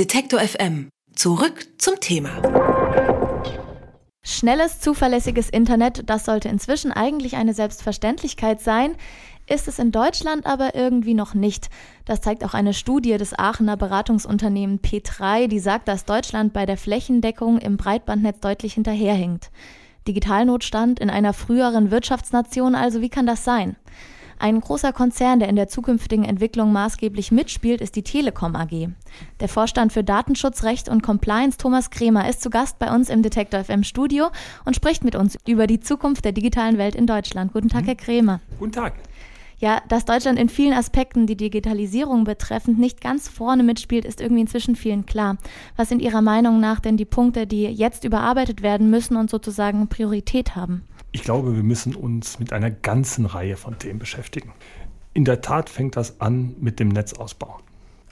Detektor FM. Zurück zum Thema. Schnelles, zuverlässiges Internet, das sollte inzwischen eigentlich eine Selbstverständlichkeit sein, ist es in Deutschland aber irgendwie noch nicht. Das zeigt auch eine Studie des Aachener Beratungsunternehmen P3, die sagt, dass Deutschland bei der Flächendeckung im Breitbandnetz deutlich hinterherhinkt. Digitalnotstand in einer früheren Wirtschaftsnation also, wie kann das sein? Ein großer Konzern, der in der zukünftigen Entwicklung maßgeblich mitspielt, ist die Telekom AG. Der Vorstand für Datenschutzrecht und Compliance, Thomas Kremer, ist zu Gast bei uns im Detektor FM Studio und spricht mit uns über die Zukunft der digitalen Welt in Deutschland. Guten Tag, mhm. Herr Kremer. Guten Tag. Ja, dass Deutschland in vielen Aspekten die Digitalisierung betreffend nicht ganz vorne mitspielt, ist irgendwie inzwischen vielen klar. Was sind Ihrer Meinung nach denn die Punkte, die jetzt überarbeitet werden müssen und sozusagen Priorität haben? Ich glaube, wir müssen uns mit einer ganzen Reihe von Themen beschäftigen. In der Tat fängt das an mit dem Netzausbau.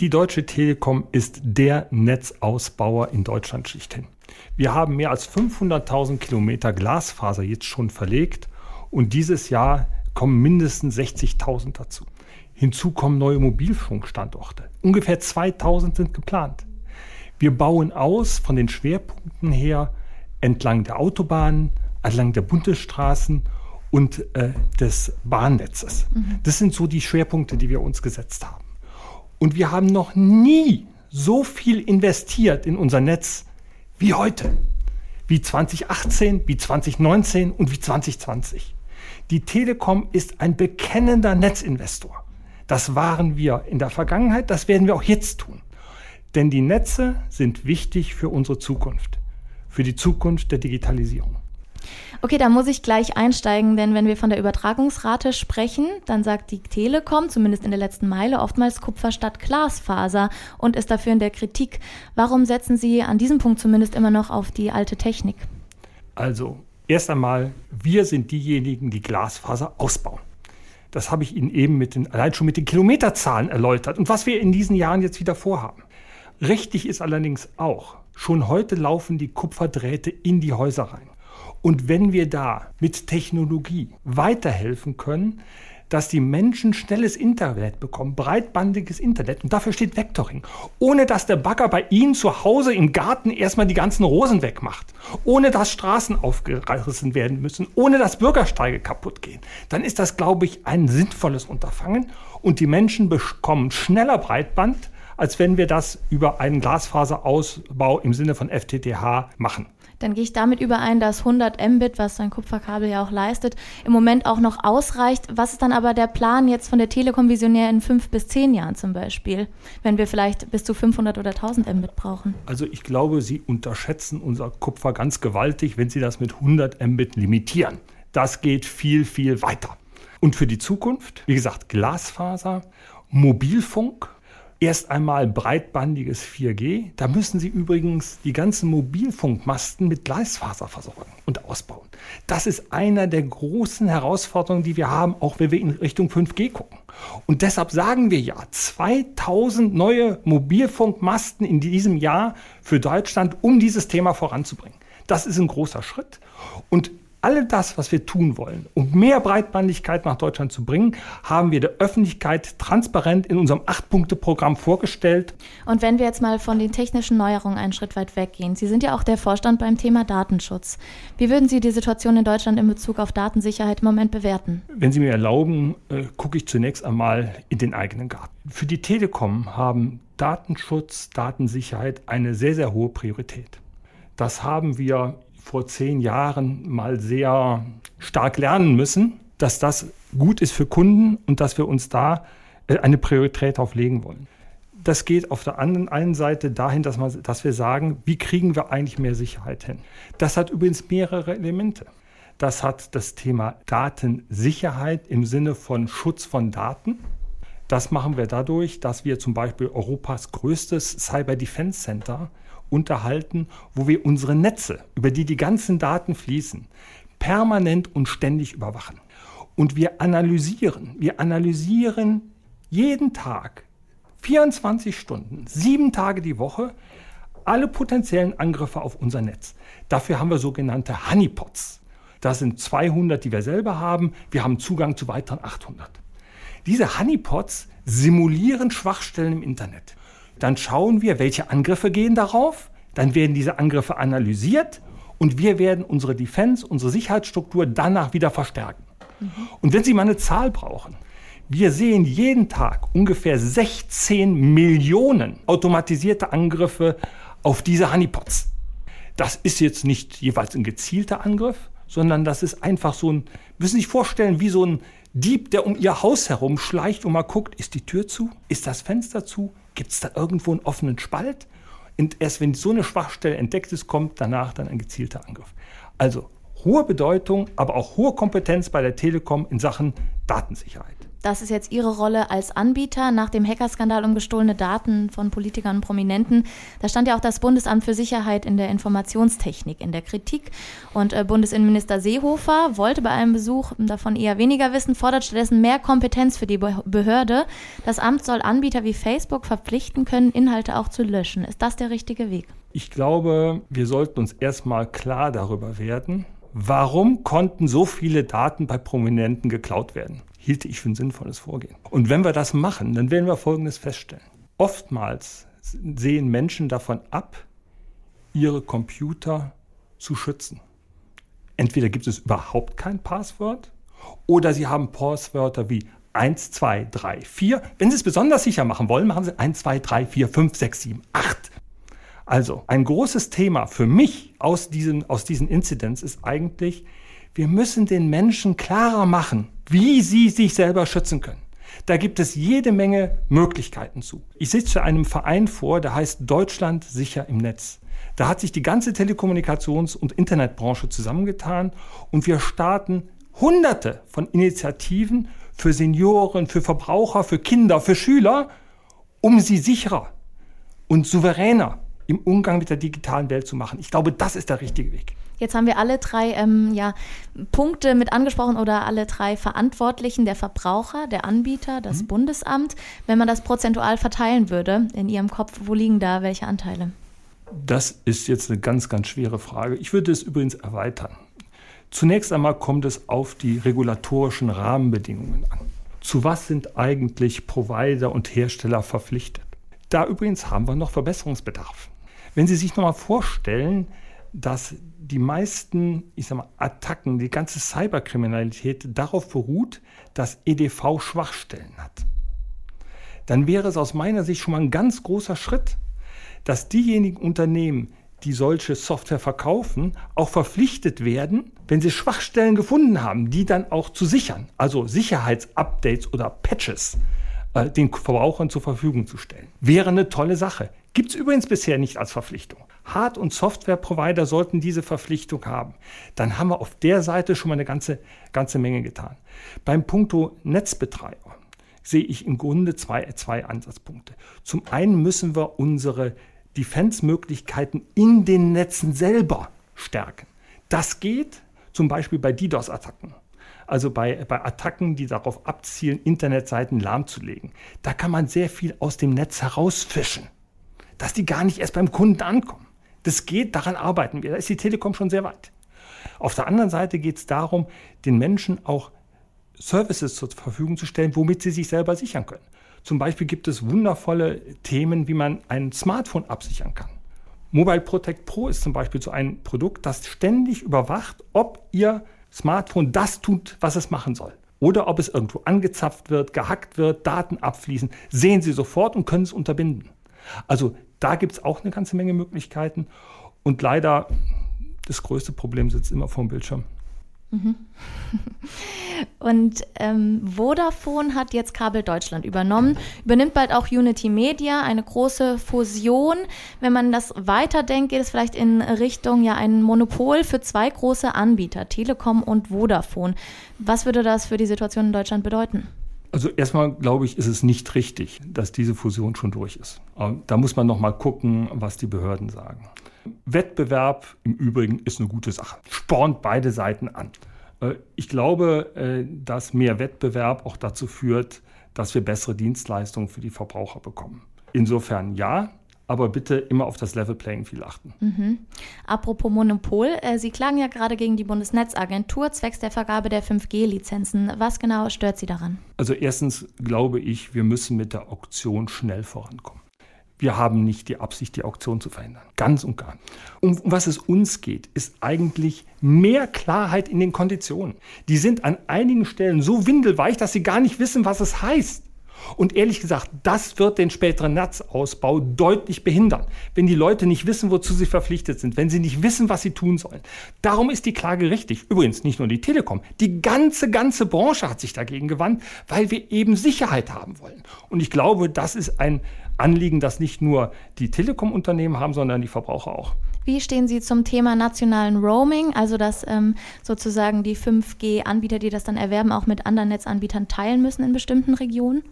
Die Deutsche Telekom ist der Netzausbauer in Deutschland schlichthin. Wir haben mehr als 500.000 Kilometer Glasfaser jetzt schon verlegt und dieses Jahr kommen mindestens 60.000 dazu. Hinzu kommen neue Mobilfunkstandorte. Ungefähr 2000 sind geplant. Wir bauen aus von den Schwerpunkten her entlang der Autobahnen, entlang der Bundesstraßen und äh, des Bahnnetzes. Mhm. Das sind so die Schwerpunkte, die wir uns gesetzt haben. Und wir haben noch nie so viel investiert in unser Netz wie heute, wie 2018, wie 2019 und wie 2020. Die Telekom ist ein bekennender Netzinvestor. Das waren wir in der Vergangenheit, das werden wir auch jetzt tun. Denn die Netze sind wichtig für unsere Zukunft, für die Zukunft der Digitalisierung. Okay, da muss ich gleich einsteigen, denn wenn wir von der Übertragungsrate sprechen, dann sagt die Telekom, zumindest in der letzten Meile, oftmals Kupfer statt Glasfaser und ist dafür in der Kritik. Warum setzen Sie an diesem Punkt zumindest immer noch auf die alte Technik? Also, erst einmal, wir sind diejenigen, die Glasfaser ausbauen. Das habe ich Ihnen eben mit den, allein schon mit den Kilometerzahlen erläutert und was wir in diesen Jahren jetzt wieder vorhaben. Richtig ist allerdings auch, schon heute laufen die Kupferdrähte in die Häuser rein. Und wenn wir da mit Technologie weiterhelfen können, dass die Menschen schnelles Internet bekommen, breitbandiges Internet. Und dafür steht Vectoring. Ohne dass der Bagger bei Ihnen zu Hause im Garten erstmal die ganzen Rosen wegmacht. Ohne dass Straßen aufgerissen werden müssen. Ohne dass Bürgersteige kaputt gehen. Dann ist das, glaube ich, ein sinnvolles Unterfangen. Und die Menschen bekommen schneller Breitband, als wenn wir das über einen Glasfaserausbau im Sinne von FTTH machen dann gehe ich damit überein, dass 100 Mbit, was ein Kupferkabel ja auch leistet, im Moment auch noch ausreicht. Was ist dann aber der Plan jetzt von der Telekom Visionär in fünf bis zehn Jahren zum Beispiel, wenn wir vielleicht bis zu 500 oder 1000 Mbit brauchen? Also ich glaube, Sie unterschätzen unser Kupfer ganz gewaltig, wenn Sie das mit 100 Mbit limitieren. Das geht viel, viel weiter. Und für die Zukunft, wie gesagt, Glasfaser, Mobilfunk, Erst einmal breitbandiges 4G. Da müssen Sie übrigens die ganzen Mobilfunkmasten mit Gleisfaser versorgen und ausbauen. Das ist einer der großen Herausforderungen, die wir haben, auch wenn wir in Richtung 5G gucken. Und deshalb sagen wir ja, 2000 neue Mobilfunkmasten in diesem Jahr für Deutschland, um dieses Thema voranzubringen. Das ist ein großer Schritt. Und all das, was wir tun wollen, um mehr Breitbandigkeit nach Deutschland zu bringen, haben wir der Öffentlichkeit transparent in unserem Acht-Punkte-Programm vorgestellt. Und wenn wir jetzt mal von den technischen Neuerungen einen Schritt weit weggehen, Sie sind ja auch der Vorstand beim Thema Datenschutz. Wie würden Sie die Situation in Deutschland in Bezug auf Datensicherheit im Moment bewerten? Wenn Sie mir erlauben, äh, gucke ich zunächst einmal in den eigenen Garten. Für die Telekom haben Datenschutz, Datensicherheit eine sehr, sehr hohe Priorität. Das haben wir vor zehn Jahren mal sehr stark lernen müssen, dass das gut ist für Kunden und dass wir uns da äh, eine Priorität auflegen wollen. Das geht auf der anderen einen Seite dahin, dass, man, dass wir sagen, wie kriegen wir eigentlich mehr Sicherheit hin? Das hat übrigens mehrere Elemente. Das hat das Thema Datensicherheit im Sinne von Schutz von Daten. Das machen wir dadurch, dass wir zum Beispiel Europas größtes Cyber Defense Center unterhalten, wo wir unsere Netze, über die die ganzen Daten fließen, permanent und ständig überwachen. Und wir analysieren, wir analysieren jeden Tag, 24 Stunden, sieben Tage die Woche, alle potenziellen Angriffe auf unser Netz. Dafür haben wir sogenannte Honeypots. Das sind 200, die wir selber haben. Wir haben Zugang zu weiteren 800. Diese Honeypots simulieren Schwachstellen im Internet. Dann schauen wir, welche Angriffe gehen darauf. Dann werden diese Angriffe analysiert und wir werden unsere Defense, unsere Sicherheitsstruktur danach wieder verstärken. Mhm. Und wenn Sie mal eine Zahl brauchen, wir sehen jeden Tag ungefähr 16 Millionen automatisierte Angriffe auf diese Honeypots. Das ist jetzt nicht jeweils ein gezielter Angriff, sondern das ist einfach so ein, müssen Sie sich vorstellen, wie so ein Dieb, der um Ihr Haus herum schleicht und mal guckt, ist die Tür zu? Ist das Fenster zu? Gibt es da irgendwo einen offenen Spalt? Und erst wenn so eine Schwachstelle entdeckt ist, kommt danach dann ein gezielter Angriff. Also hohe Bedeutung, aber auch hohe Kompetenz bei der Telekom in Sachen Datensicherheit. Das ist jetzt Ihre Rolle als Anbieter nach dem Hackerskandal um gestohlene Daten von Politikern und Prominenten. Da stand ja auch das Bundesamt für Sicherheit in der Informationstechnik in der Kritik. Und äh, Bundesinnenminister Seehofer wollte bei einem Besuch davon eher weniger wissen, fordert stattdessen mehr Kompetenz für die Behörde. Das Amt soll Anbieter wie Facebook verpflichten können, Inhalte auch zu löschen. Ist das der richtige Weg? Ich glaube, wir sollten uns erstmal klar darüber werden, warum konnten so viele Daten bei Prominenten geklaut werden hielte ich für ein sinnvolles Vorgehen. Und wenn wir das machen, dann werden wir Folgendes feststellen. Oftmals sehen Menschen davon ab, ihre Computer zu schützen. Entweder gibt es überhaupt kein Passwort oder sie haben Passwörter wie 1, 2, 3, 4. Wenn Sie es besonders sicher machen wollen, machen Sie 1, 2, 3, 4, 5, 6, 7, 8. Also ein großes Thema für mich aus diesen, aus diesen Incidents ist eigentlich, wir müssen den Menschen klarer machen, wie sie sich selber schützen können. Da gibt es jede Menge Möglichkeiten zu. Ich sitze einem Verein vor, der heißt Deutschland sicher im Netz. Da hat sich die ganze Telekommunikations- und Internetbranche zusammengetan und wir starten hunderte von Initiativen für Senioren, für Verbraucher, für Kinder, für Schüler, um sie sicherer und souveräner im Umgang mit der digitalen Welt zu machen. Ich glaube, das ist der richtige Weg. Jetzt haben wir alle drei ähm, ja, Punkte mit angesprochen oder alle drei Verantwortlichen, der Verbraucher, der Anbieter, das mhm. Bundesamt. Wenn man das prozentual verteilen würde in Ihrem Kopf, wo liegen da welche Anteile? Das ist jetzt eine ganz, ganz schwere Frage. Ich würde es übrigens erweitern. Zunächst einmal kommt es auf die regulatorischen Rahmenbedingungen an. Zu was sind eigentlich Provider und Hersteller verpflichtet? Da übrigens haben wir noch Verbesserungsbedarf. Wenn Sie sich noch mal vorstellen, dass die meisten, ich sag mal, Attacken, die ganze Cyberkriminalität darauf beruht, dass EDV Schwachstellen hat. Dann wäre es aus meiner Sicht schon mal ein ganz großer Schritt, dass diejenigen Unternehmen, die solche Software verkaufen, auch verpflichtet werden, wenn sie Schwachstellen gefunden haben, die dann auch zu sichern, also Sicherheitsupdates oder Patches äh, den Verbrauchern zur Verfügung zu stellen. Wäre eine tolle Sache. Gibt es übrigens bisher nicht als Verpflichtung. Hard- und Software-Provider sollten diese Verpflichtung haben. Dann haben wir auf der Seite schon mal eine ganze, ganze Menge getan. Beim Punkto Netzbetreiber sehe ich im Grunde zwei, zwei Ansatzpunkte. Zum einen müssen wir unsere Defense-Möglichkeiten in den Netzen selber stärken. Das geht zum Beispiel bei DDoS-Attacken. Also bei, bei Attacken, die darauf abzielen, Internetseiten lahmzulegen. Da kann man sehr viel aus dem Netz herausfischen, dass die gar nicht erst beim Kunden ankommen. Das geht, daran arbeiten wir. Da ist die Telekom schon sehr weit. Auf der anderen Seite geht es darum, den Menschen auch Services zur Verfügung zu stellen, womit sie sich selber sichern können. Zum Beispiel gibt es wundervolle Themen, wie man ein Smartphone absichern kann. Mobile Protect Pro ist zum Beispiel so ein Produkt, das ständig überwacht, ob Ihr Smartphone das tut, was es machen soll. Oder ob es irgendwo angezapft wird, gehackt wird, Daten abfließen. Sehen Sie sofort und können es unterbinden. Also da gibt es auch eine ganze Menge Möglichkeiten. Und leider, das größte Problem sitzt immer vor dem Bildschirm. Mhm. Und ähm, Vodafone hat jetzt Kabel Deutschland übernommen, übernimmt bald auch Unity Media, eine große Fusion. Wenn man das weiterdenkt, geht es vielleicht in Richtung ja ein Monopol für zwei große Anbieter, Telekom und Vodafone. Was würde das für die Situation in Deutschland bedeuten? Also erstmal glaube ich, ist es nicht richtig, dass diese Fusion schon durch ist. Da muss man noch mal gucken, was die Behörden sagen. Wettbewerb im Übrigen ist eine gute Sache. Spornt beide Seiten an. Äh, ich glaube, äh, dass mehr Wettbewerb auch dazu führt, dass wir bessere Dienstleistungen für die Verbraucher bekommen. Insofern ja, aber bitte immer auf das Level Playing Field achten. Mhm. Apropos Monopol, äh, Sie klagen ja gerade gegen die Bundesnetzagentur zwecks der Vergabe der 5G-Lizenzen. Was genau stört Sie daran? Also erstens glaube ich, wir müssen mit der Auktion schnell vorankommen. Wir haben nicht die Absicht, die Auktion zu verhindern. Ganz und gar. Um, um was es uns geht, ist eigentlich mehr Klarheit in den Konditionen. Die sind an einigen Stellen so windelweich, dass sie gar nicht wissen, was es heißt. Und ehrlich gesagt, das wird den späteren Netzausbau deutlich behindern, wenn die Leute nicht wissen, wozu sie verpflichtet sind, wenn sie nicht wissen, was sie tun sollen. Darum ist die Klage richtig. Übrigens nicht nur die Telekom, die ganze, ganze Branche hat sich dagegen gewandt, weil wir eben Sicherheit haben wollen. Und ich glaube, das ist ein Anliegen, das nicht nur die Telekom-Unternehmen haben, sondern die Verbraucher auch. Wie stehen Sie zum Thema nationalen Roaming, also dass ähm, sozusagen die 5G-Anbieter, die das dann erwerben, auch mit anderen Netzanbietern teilen müssen in bestimmten Regionen?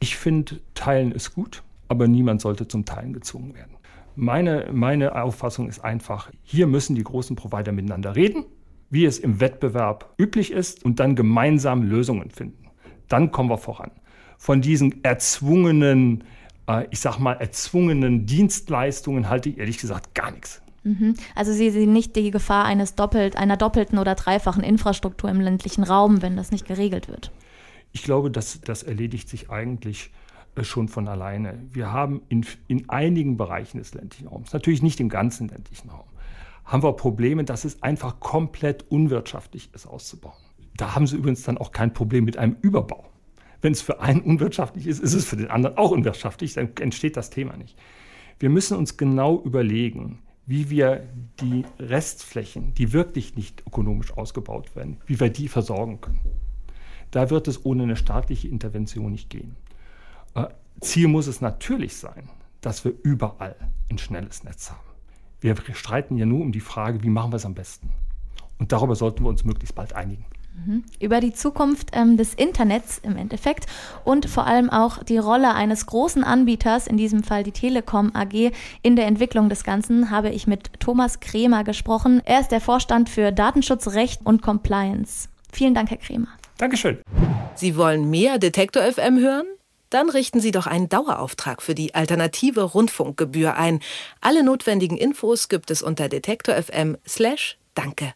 Ich finde, Teilen ist gut, aber niemand sollte zum Teilen gezwungen werden. Meine, meine Auffassung ist einfach, hier müssen die großen Provider miteinander reden, wie es im Wettbewerb üblich ist, und dann gemeinsam Lösungen finden. Dann kommen wir voran. Von diesen erzwungenen, äh, ich sag mal, erzwungenen Dienstleistungen halte ich ehrlich gesagt gar nichts. Mhm. Also Sie sehen nicht die Gefahr eines doppelt, einer doppelten oder dreifachen Infrastruktur im ländlichen Raum, wenn das nicht geregelt wird. Ich glaube, das, das erledigt sich eigentlich äh, schon von alleine. Wir haben in, in einigen Bereichen des ländlichen Raums, natürlich nicht im ganzen ländlichen Raum, haben wir Probleme, dass es einfach komplett unwirtschaftlich ist auszubauen. Da haben Sie übrigens dann auch kein Problem mit einem Überbau. Wenn es für einen unwirtschaftlich ist, ist es für den anderen auch unwirtschaftlich, dann entsteht das Thema nicht. Wir müssen uns genau überlegen, wie wir die Restflächen, die wirklich nicht ökonomisch ausgebaut werden, wie wir die versorgen können. Da wird es ohne eine staatliche Intervention nicht gehen. Äh, Ziel muss es natürlich sein, dass wir überall ein schnelles Netz haben. Wir streiten ja nur um die Frage, wie machen wir es am besten. Und darüber sollten wir uns möglichst bald einigen. Mhm. Über die Zukunft ähm, des Internets im Endeffekt und vor allem auch die Rolle eines großen Anbieters, in diesem Fall die Telekom AG, in der Entwicklung des Ganzen habe ich mit Thomas Kremer gesprochen. Er ist der Vorstand für Datenschutz, Recht und Compliance. Vielen Dank, Herr Kremer. Dankeschön. Sie wollen mehr Detektor FM hören? Dann richten Sie doch einen Dauerauftrag für die alternative Rundfunkgebühr ein. Alle notwendigen Infos gibt es unter detektor.fm/danke.